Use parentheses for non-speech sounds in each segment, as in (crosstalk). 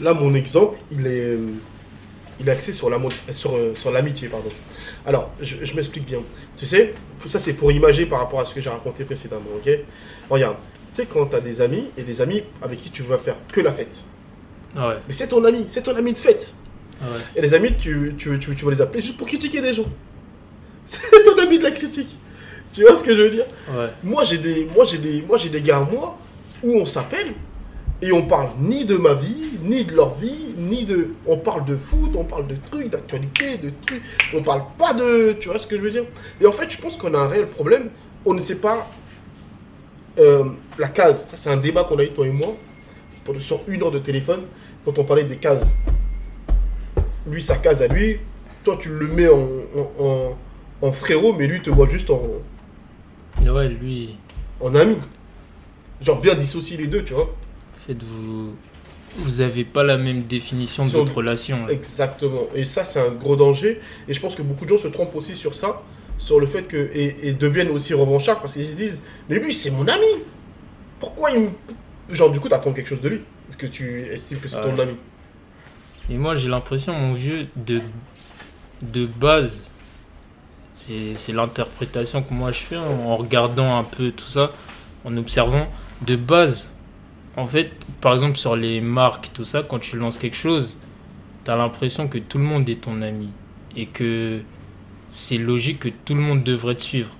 Là, mon exemple, il est, euh, il est axé sur la sur, euh, sur l'amitié, pardon. Alors, je, je m'explique bien. Tu sais, ça c'est pour imager par rapport à ce que j'ai raconté précédemment, ok? Regarde, tu sais, quand tu as des amis et des amis avec qui tu vas faire que la fête. Ah ouais. Mais c'est ton ami, c'est ton ami de fête. Ah ouais. Et les amis, tu, tu, tu, tu vas les appeler juste pour critiquer des gens. (laughs) C'est ton ami de la critique. Tu vois ce que je veux dire? Ouais. Moi, j'ai des, moi, j'ai des, moi, j'ai des gars, moi, où on s'appelle et on parle ni de ma vie, ni de leur vie, ni de. On parle de foot, on parle de trucs, d'actualité, de trucs. On parle pas de. Tu vois ce que je veux dire? Et en fait, je pense qu'on a un réel problème. On ne sait pas. euh, la case, ça c'est un débat qu'on a eu toi et moi, sur une heure de téléphone, quand on parlait des cases. Lui, sa case à lui, toi tu le mets en, en, en- en frérot, mais lui te voit juste en, Ouais, lui, en ami. Genre bien dissocier les deux, tu vois. Fait, vous. Vous avez pas la même définition de Sur- votre relation. Exactement. Et ça, c'est un gros danger. Et je pense que beaucoup de gens se trompent aussi sur ça, sur le fait que. Et, et deviennent aussi revanchards parce qu'ils se disent Mais lui, c'est mon ami Pourquoi il me. Genre, du coup, t'attends quelque chose de lui, que tu estimes que c'est ton ami. Et moi, j'ai l'impression, mon vieux, de, de base, c'est c'est l'interprétation que moi je fais en regardant un peu tout ça, en observant. De base, en fait, par exemple, sur les marques, tout ça, quand tu lances quelque chose, tu as l'impression que tout le monde est ton ami. Et que c'est logique que tout le monde devrait te suivre.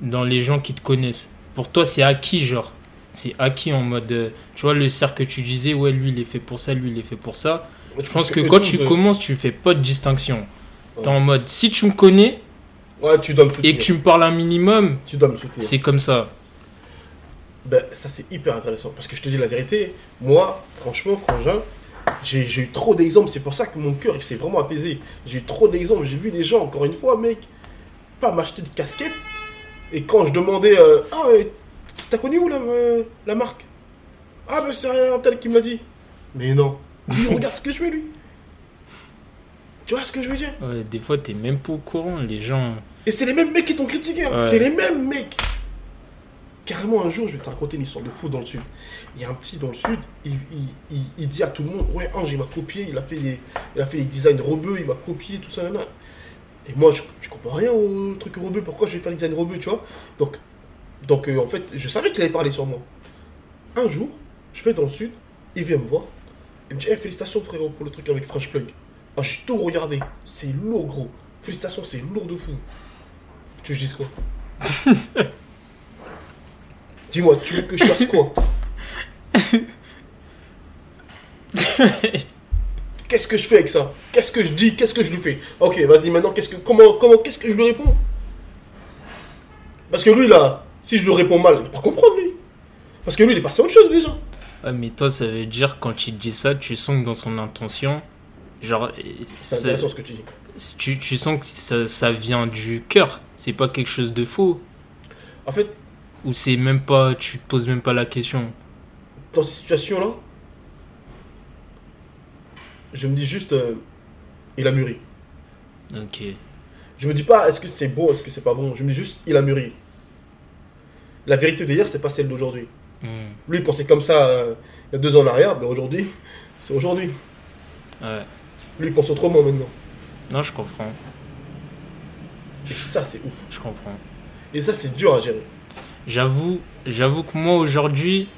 Dans les gens qui te connaissent. Pour toi, c'est acquis, genre. C'est acquis en mode. euh, tu vois, le cercle que tu disais, ouais, lui, il est fait pour ça, lui, il est fait pour ça. Je pense que quand tu commences, tu fais pas de distinction. T'es en mode, si tu me connais Ouais, tu dois me soutenir. et que tu me parles un minimum, Tu dois me soutenir. c'est comme ça. Ben, ça, c'est hyper intéressant. Parce que je te dis la vérité, moi, franchement, Frangin, j'ai j'ai eu trop d'exemples. C'est pour ça que mon cœur il s'est vraiment apaisé. J'ai eu trop d'exemples. J'ai vu des gens, encore une fois, mec, pas m'acheter de casquette. Et quand je demandais, euh, ah, ouais, t'as connu où la, euh, la marque? Ah, ben c'est un tel qui me l'a dit. Mais non. Lui, regarde ce que je fais, lui. Tu vois ce que je veux dire? Ouais, des fois, t'es même pas au courant. Les gens. Et c'est les mêmes mecs qui t'ont critiqué. hein. Ouais. C'est les mêmes mecs. Carrément, un jour, je vais te raconter une histoire de fou dans le sud. Il y a un petit dans le sud, il, dit à tout le monde Ouais, Ange, il m'a copié, il a fait des, il a fait des designs rebeux, il m'a copié, tout ça, nanana. Et moi, je, comprends rien au truc rebeux, pourquoi je vais faire des designs rebeux, tu vois? Donc, donc euh, en fait, je savais qu'il avait parlé sur moi. Un jour, je vais dans le sud, il vient me voir, il me dit Eh, Félicitations, frérot, pour le truc avec French Plug. Ah, j'ai tout regardé, c'est lourd, gros. Félicitations, c'est lourd de fou. Tu dise quoi? (laughs) Dis-moi, tu veux que je fasse quoi (laughs) Qu'est-ce que je fais avec ça Qu'est-ce que je dis Qu'est-ce que je lui fais Ok, vas-y, maintenant, qu'est-ce que, comment, comment, qu'est-ce que je lui réponds Parce que lui, là, si je lui réponds mal, il va pas comprendre, lui. Parce que lui, il est passé à autre chose, déjà. Ouais, mais toi, ça veut dire, quand il dit ça, tu sens que dans son intention, genre. C'est intéressant ce que tu dis. tu, tu sens que ça, ça vient du cœur. C'est pas quelque chose de faux. En fait, Ou c'est même pas. Tu te poses même pas la question. dans cette situation-là, je me dis juste, euh, il a mûri. Ok. Je me dis pas est-ce que c'est bon, est-ce que c'est pas bon. Je me dis juste il a mûri. La vérité d'hier, c'est pas celle d'aujourd'hui. Hmm. Lui, il pensait comme ça euh, il y a deux ans en arrière, mais aujourd'hui, c'est aujourd'hui. Ouais. Lui, il pense autrement maintenant. Non, je comprends. Et ça, c'est ouf. Je comprends. Et ça, c'est dur à gérer. J'avoue, j'avoue que moi aujourd'hui,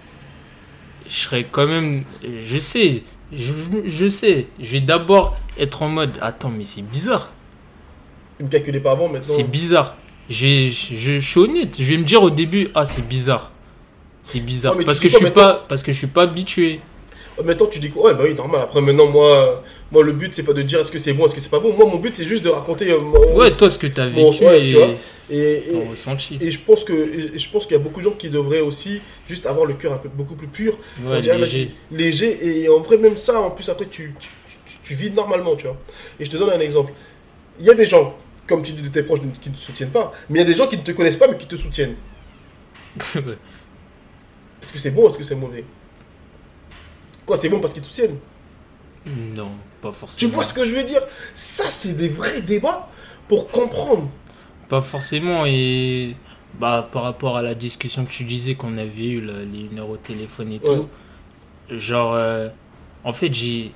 je serais quand même. Je sais, je, je sais. Je vais d'abord être en mode. Attends, mais c'est bizarre. Il me calculait pas avant, maintenant. C'est bizarre. Je, je, je suis honnête. Je vais me dire au début, ah, c'est bizarre. C'est bizarre. Parce, que je suis pas, parce que je suis pas habitué. Maintenant, tu dis quoi Ouais, bah oui, normal. Après, maintenant, moi, moi le but, c'est pas de dire est-ce que c'est bon, est-ce que c'est pas bon. Moi, mon but, c'est juste de raconter. euh, mon- Ouais, toi, ce que t'as vécu ouais, tu et vois. et, et- ressenti. et je pense que et je pense qu'il y a beaucoup de gens qui devraient aussi juste avoir le cœur un peu beaucoup plus pur, Ouais, on dirait, léger. léger et en vrai même ça en plus après tu tu, tu, tu vis normalement tu vois. Et je te donne un exemple. Il y a des gens comme tu dis de tes proches qui ne te soutiennent pas, mais il y a des gens qui ne te connaissent pas mais qui te soutiennent. (laughs) Est-ce que c'est bon, est-ce que c'est mauvais? Quoi, c'est bon parce qu'ils te soutiennent Non, pas Tu forcément. vois ce que je veux dire? Ça c'est des vrais débats pour comprendre. Pas forcément et bah par rapport à la discussion que tu disais qu'on avait eu là, les une heure au téléphone et Ouais. tout, genre euh, en fait j'ai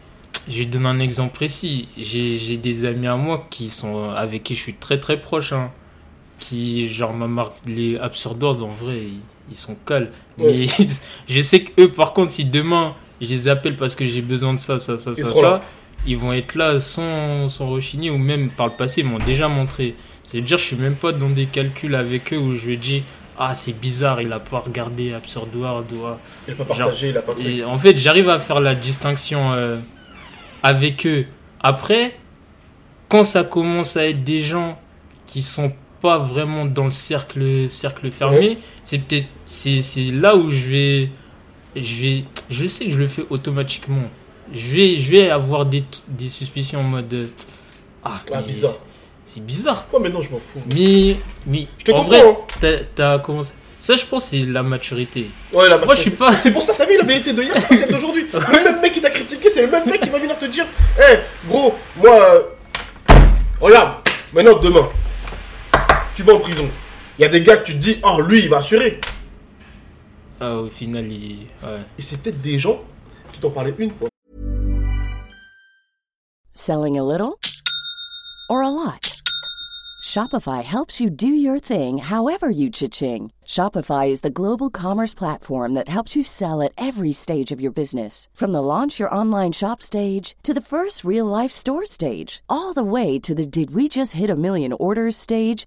je vais te donner un exemple précis. J'ai des amis à moi qui sont avec qui je suis très très proche hein, qui genre ma marque les absurd world en vrai ils, ils sont Ouais. mais (laughs) je sais que eux par contre si demain je les appelle parce que j'ai besoin de ça ça ça Ils ça ça là. ils vont être là sans, sans rechigner ou même par le passé ils m'ont déjà montré c'est-à-dire je suis même pas dans des calculs avec eux où je vais dire ah c'est bizarre il a pas regardé Absurd World ou ah. Il n'a pas Genre, partagé, il a pas. Et en fait, j'arrive à faire la distinction euh, avec eux. Après, quand ça commence à être des gens qui sont pas vraiment dans le cercle, cercle fermé, c'est peut-être c'est c'est là où je vais je vais je sais que je le fais automatiquement. Je vais je vais avoir des des suspicions en mode ah, Ah, mais bizarre. c'est- bizarre. Moi maintenant je m'en fous. Mais mais Je te en comprends. vrai, hein. t'as commencé ça je pense c'est la maturité. Ouais, la Moi je suis pas C'est pour ça, t'as vu la vérité de hier, c'est celle d'aujourd'hui. (laughs) Le même mec qui t'a critiqué, c'est le même mec qui va venir te dire Hé, gros, moi. euh, regarde, maintenant, demain, tu vas en prison. Il y a des gars que tu te dis Oh, lui, il va assurer. Ah, au final, il. Ouais. Et c'est peut-être des gens qui t'ont parlé une fois. Selling a little or a lot? Shopify helps you do your thing however you cha-ching. Shopify is the global commerce platform that helps you sell at every stage of your business. From the launch your online shop stage to the first real life store stage, all the way to the did we just hit a million orders stage.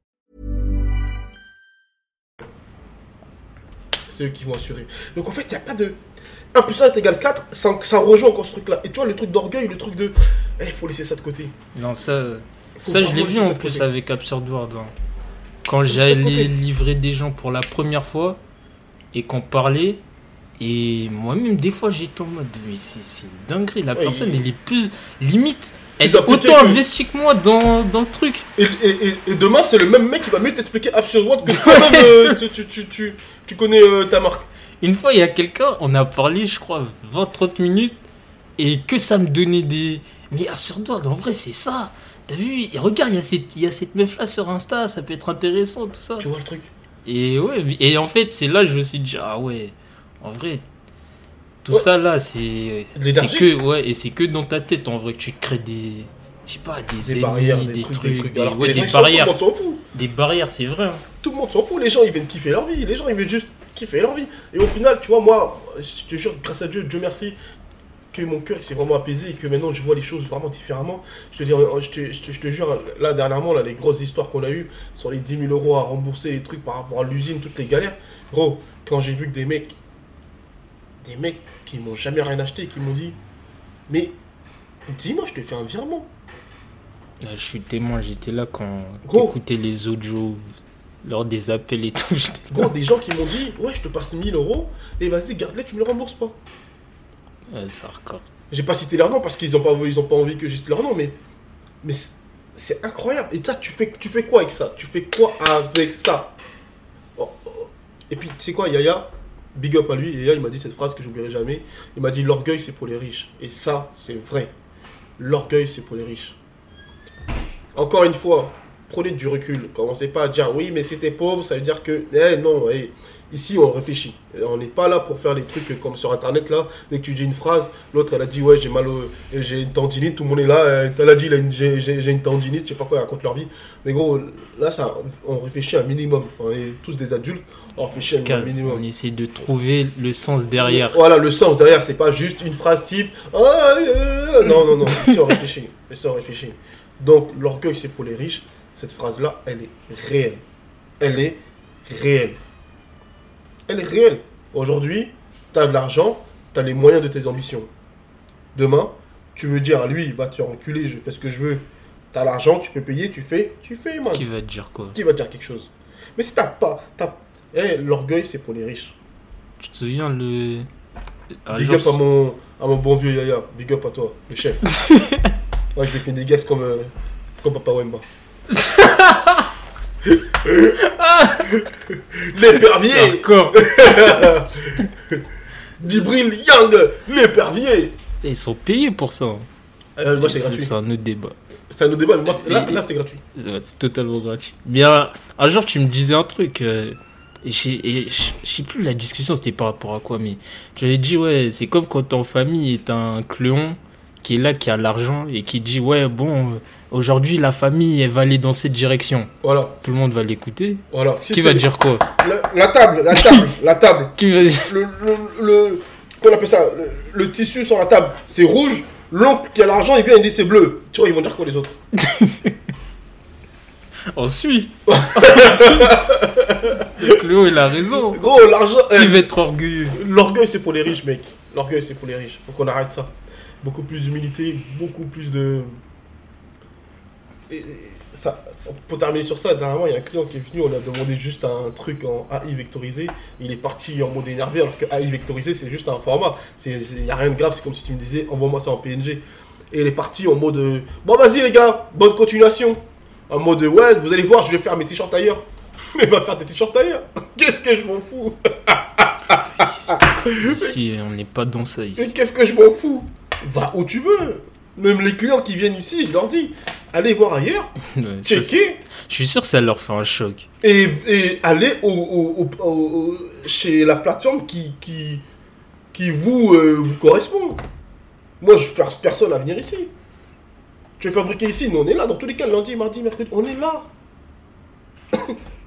C'est eux qui vont assurer. Donc en fait, il n'y a pas de. 1 plus 1 est égal 4, ça, ça rejoint encore ce truc-là. Et tu vois, le truc d'orgueil, le truc de. Eh, il faut laisser ça de côté. Non, ça. Faut Ça, je l'ai vu en plus côté. avec Absurd World. hein. Quand j'allais livrer des gens pour la première fois et qu'on parlait. Et moi-même, des fois, j'étais en mode, mais c'est c'est une dinguerie. La Ouais, personne, il- elle est plus. Limite, elle est autant investie que moi dans, dans le truc. Et, et, et, et demain, c'est le même mec qui va mieux t'expliquer Absurd World que toi-même, (laughs) euh, tu, tu, tu, tu, tu connais euh, ta marque. Une fois, il y a quelqu'un, on a parlé, je crois, 20-30 minutes, et que ça me donnait des. Mais Absurd World, en vrai, c'est ça. T'as vu Et regarde, il y a cette, il y a cette meuf-là sur Insta, ça peut être intéressant, tout ça. Tu vois le truc? Et ouais, et en fait, c'est là que je me suis dit, ah ouais, en vrai, tout Ouais. ça là, c'est. Que, ouais, et c'est que dans ta tête, en vrai, que tu te crées des. Je sais pas, des, Des ennemis, barrières, des, des, trucs, trucs, des trucs. des- ouais, barrières. Tout le monde s'en fout. Des barrières, c'est vrai. hein. Tout le monde s'en fout. Les gens, ils viennent kiffer leur vie. Les gens, ils veulent juste kiffer leur vie. Et au final, tu vois, moi, je te jure, grâce à Dieu, Dieu merci, que mon cœur s'est vraiment apaisé et que maintenant je vois les choses vraiment différemment. Je te, dis, je te, je te- je te jure, là dernièrement, là, les grosses histoires qu'on a eues sur les 10 000 euros à rembourser, les trucs par rapport à l'usine, toutes les galères. Gros, quand j'ai vu que des mecs, des mecs qui m'ont jamais rien acheté, qui m'ont dit, mais dis-moi, je te fais un virement. Là, je suis témoin, j'étais là quand j'écoutais les audios lors des appels et tout. (laughs) Gros, des gens qui m'ont dit, ouais, je te passe 1000 euros et vas-y, garde-les, tu me les rembourses pas. Ouais, c'est hardcore. J'ai pas cité leur nom parce qu'ils ont pas, ils ont pas envie que je cite leur nom, mais, mais, c'est- incroyable. Et toi, tu fais, tu fais quoi avec ça? Tu fais quoi avec ça? Oh, oh. Et puis, tu sais quoi, Yaya? Big up à lui. Yaya, il m'a dit cette phrase que j'oublierai jamais. Il m'a dit L'orgueil, c'est pour les riches. Et ça, c'est vrai. L'orgueil, c'est pour les riches. Encore une fois, prenez du recul. Commencez pas à dire oui, mais c'était pauvre, ça veut dire que. Eh non, eh, ici on réfléchit. On n'est pas là pour faire les trucs comme sur internet là. Dès que tu dis une phrase, l'autre elle a dit ouais, j'ai mal au. J'ai une tendinite, tout le monde est là. euh, Elle a dit j'ai une tendinite, je sais pas quoi, ils racontent leur vie. Mais gros, là, ça, on réfléchit un minimum. On est tous des adultes, on réfléchit un casse. minimum. On essaie de trouver le sens derrière. Voilà, le sens derrière, c'est pas juste une phrase type. Ah, euh, euh, non, non, non, (laughs) ici on réfléchit. Ici on réfléchit. Donc, l'orgueil, c'est pour les riches. Cette phrase-là, elle est réelle. Elle est réelle. Elle est réelle. Aujourd'hui, tu as de l'argent, tu as les moyens de tes ambitions. Demain, tu veux dire à lui, va te faire enculer, je fais ce que je veux. Tu as l'argent, tu peux payer, tu fais, tu fais, man. Qui va te dire quoi? Qui va te dire quelque chose Mais si t'as pas. t'as- Eh, l'orgueil, c'est pour les riches. Tu te souviens le. Ah, Big up à mon, à mon bon vieux Yaya. Big up à toi, le chef. (laughs) Moi, je vais faire des guests comme, euh, comme Papa Wemba. L'épervier encore. (laughs) Djibril Yang L'épervier Ils sont payés pour ça. Euh, Moi, c'est C'est gratuit. c'est un autre débat. C'est un autre débat, mais moi, là, là c'est gratuit. C'est totalement gratuit. Bien, un jour, tu me disais un truc. euh, et je sais plus la discussion, c'était par rapport à quoi, mais tu avais dit, ouais, c'est comme quand t'es en famille et t'as un cléon qui est là, qui a l'argent et qui dit, ouais, bon, euh, aujourd'hui, la famille, elle va aller dans cette direction. Voilà, Tout le monde va l'écouter. voilà. Si Qui va dire quoi La, la table, la table, (laughs) la table. Qui va dire Le, le, le- qu'on appelle ça le, le tissu sur la table, c'est rouge. L'oncle qui a l'argent, il vient et dit c'est bleu. Tu vois, ils vont dire quoi les autres (laughs) On suit. (laughs) Le cléon, il a raison. Gros, l'argent. Qui euh, va être orgueilleux L'orgueil, c'est pour les riches, mec. L'orgueil, c'est pour les riches. Faut qu'on arrête ça. Beaucoup plus d'humilité, beaucoup plus de. Et- ça, pour terminer sur ça, dernièrement, il y a un client qui est venu, on a demandé juste un truc en AI vectorisé. Il est parti en mode énervé, alors que AI vectorisé, c'est juste un format. Il n'y a rien de grave, c'est comme si tu me disais, envoie-moi ça en PNG. Et il est parti en mode, euh, bon, vas-y les gars, bonne continuation. En mode, ouais, vous allez voir, je vais faire mes t-shirts ailleurs. (laughs) Mais va faire tes t-shirts ailleurs. (laughs) Qu'est-ce que je m'en fous? (laughs) Ici, on n'est pas dans ça Mais ici. qu'est-ce que je m'en fous? Va où tu veux. Même les clients qui viennent ici, je leur dis, allez voir ailleurs, (laughs) Ouais, checker, je suis sûr que ça leur fait un choc. et, et allez au, au- au- au- chez la plateforme qui, qui, qui vous, euh, vous correspond. Moi, je perds personne à venir ici. Tu veux fabriquer ici, nous on est là, dans tous les cas, lundi, mardi, mercredi, on est là. (coughs)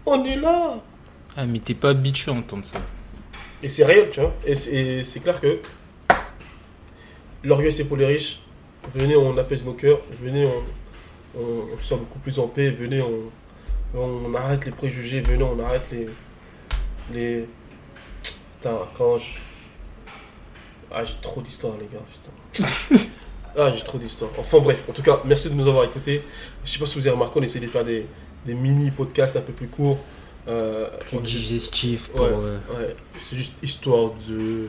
on est là. Ah, mais t'es pas habitué à entendre ça. Et c'est réel, tu vois. Et c'est clair que l'orgueil, c'est pour les riches. Venez, on apaise nos cœurs. Venez, on, on, on soit beaucoup plus en paix. Venez, on, on arrête les préjugés. Venez, on arrête les. les... Putain, quand je. Ah, j'ai trop d'histoires, les gars. Putain. (laughs) ah, j'ai trop d'histoires. Enfin, bref. En tout cas, merci de nous avoir écoutés. Je sais pas si vous avez remarqué, on essaie de faire des, des mini-podcasts un peu plus courts. Euh, Plus on- digestif pour. Ouais, euh, ouais. C'est juste histoire de.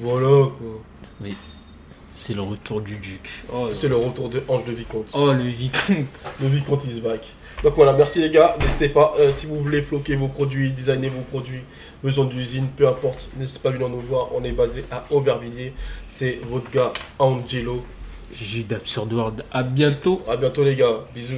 Voilà quoi. Oui. C'est le retour du duc. Oh, C'est le retour de Ange de Vicomte. oh, le vicomte. (laughs) Le Vicomte is back. Donc voilà, merci les gars. N'hésitez pas, euh, si vous voulez floquer vos produits, designer vos produits, besoin d'usine, peu importe, n'hésitez pas à venir nous voir. On est basé à Aubervilliers. C'est votre gars Angelo. Jude Absurd World. À bientôt. À bientôt les gars. Bisous.